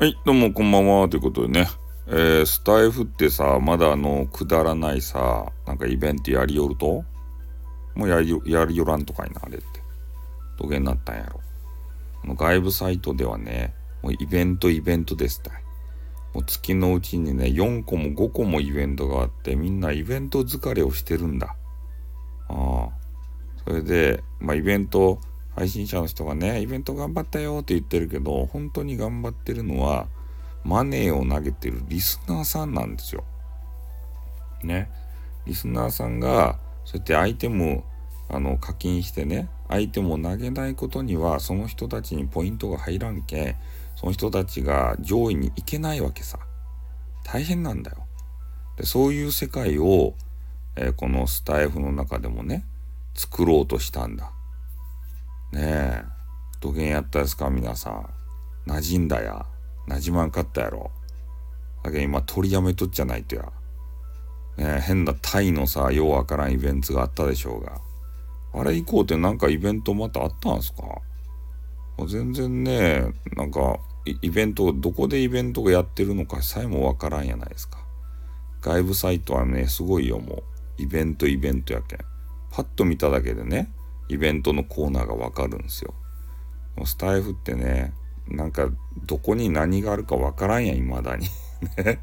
はい、どうもこんばんは。ということでね、えー、スタイフってさ、まだあの、くだらないさ、なんかイベントやりよると？もうやりやりよらんとかいな、あれって。どげになったんやろ。の外部サイトではね、もうイベントイベントですたい。もう月のうちにね、4個も5個もイベントがあって、みんなイベント疲れをしてるんだ。ああ。それで、まあイベント、配信者の人がね、イベント頑張ったよって言ってるけど、本当に頑張ってるのは、マネーを投げてるリスナーさんなんですよ。ね。リスナーさんが、そうやってアイテム、あの、課金してね、アイテムを投げないことには、その人たちにポイントが入らんけん、その人たちが上位に行けないわけさ。大変なんだよ。でそういう世界を、えー、このスタイフの中でもね、作ろうとしたんだ。ねえ、どげんやったですか、皆さん。馴染んだや。馴染まんかったやろ。だけど今取りやめとっちゃないとや。ねえ、変なタイのさ、ようわからんイベントがあったでしょうが。あれ以降ってなんかイベントまたあったんすか？全然ね、なんかイベント、どこでイベントがやってるのかさえもわからんやないですか。外部サイトはね、すごいよ、もう。イベントイベントやけん。パッと見ただけでね、イベントのコーナーがわかるんですよ。スタイフってね、なんかどこに何があるかわからんや、未だに。ね。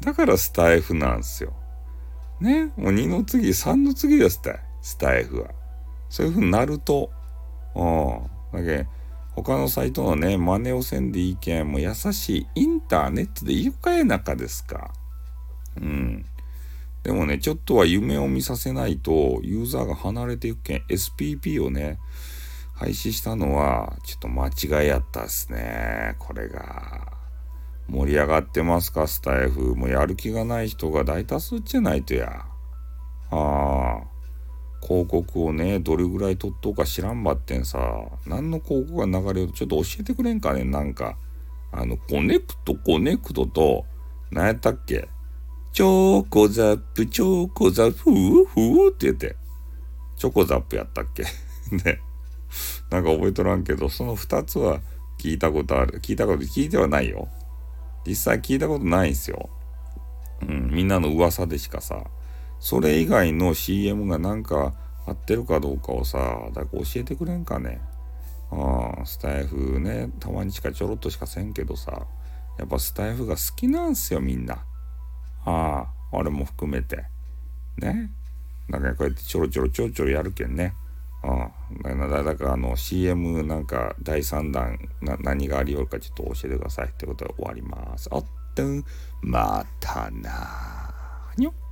だからスタイフなんですよ。ね。もう2の次、3の次ですって、スタイフは。そういう風になると、うん。だけ他のサイトのね、真似をせんでいいけん、もう優しいインターネットでいいかえなかですか。うん。でもね、ちょっとは夢を見させないと、ユーザーが離れていくけん、SPP をね、廃止したのは、ちょっと間違いやったっすね。これが。盛り上がってますか、スタイフ。もうやる気がない人が大多数じゃないとや。ああ。広告をね、どれぐらい取っとうか知らんばってんさ。何の広告が流れるとちょっと教えてくれんかね、なんか。あの、コネクト、コネクトと、何やったっけ？チョコザップ、チョコザップ、ふーふーって言って、チョコザップやったっけ？ね。なんか覚えとらんけど、その二つは聞いたことある。聞いたこと、聞いてはないよ。実際聞いたことないんすよ。うん、みんなの噂でしかさ。それ以外の CM がなんか合ってるかどうかをさ、だか教えてくれんかね。ああ、スタイフね、たまにしかちょろっとしかせんけどさ、やっぱスタイフが好きなんすよ、みんな。ああ、俺も含めて。ね。なんかこうやってちょろちょろちょろちょろやるけんね。ああ、だからあの CM なんか第3弾な何がありよるかちょっと教えてくださいってことで終わります。あっと、またなにょ。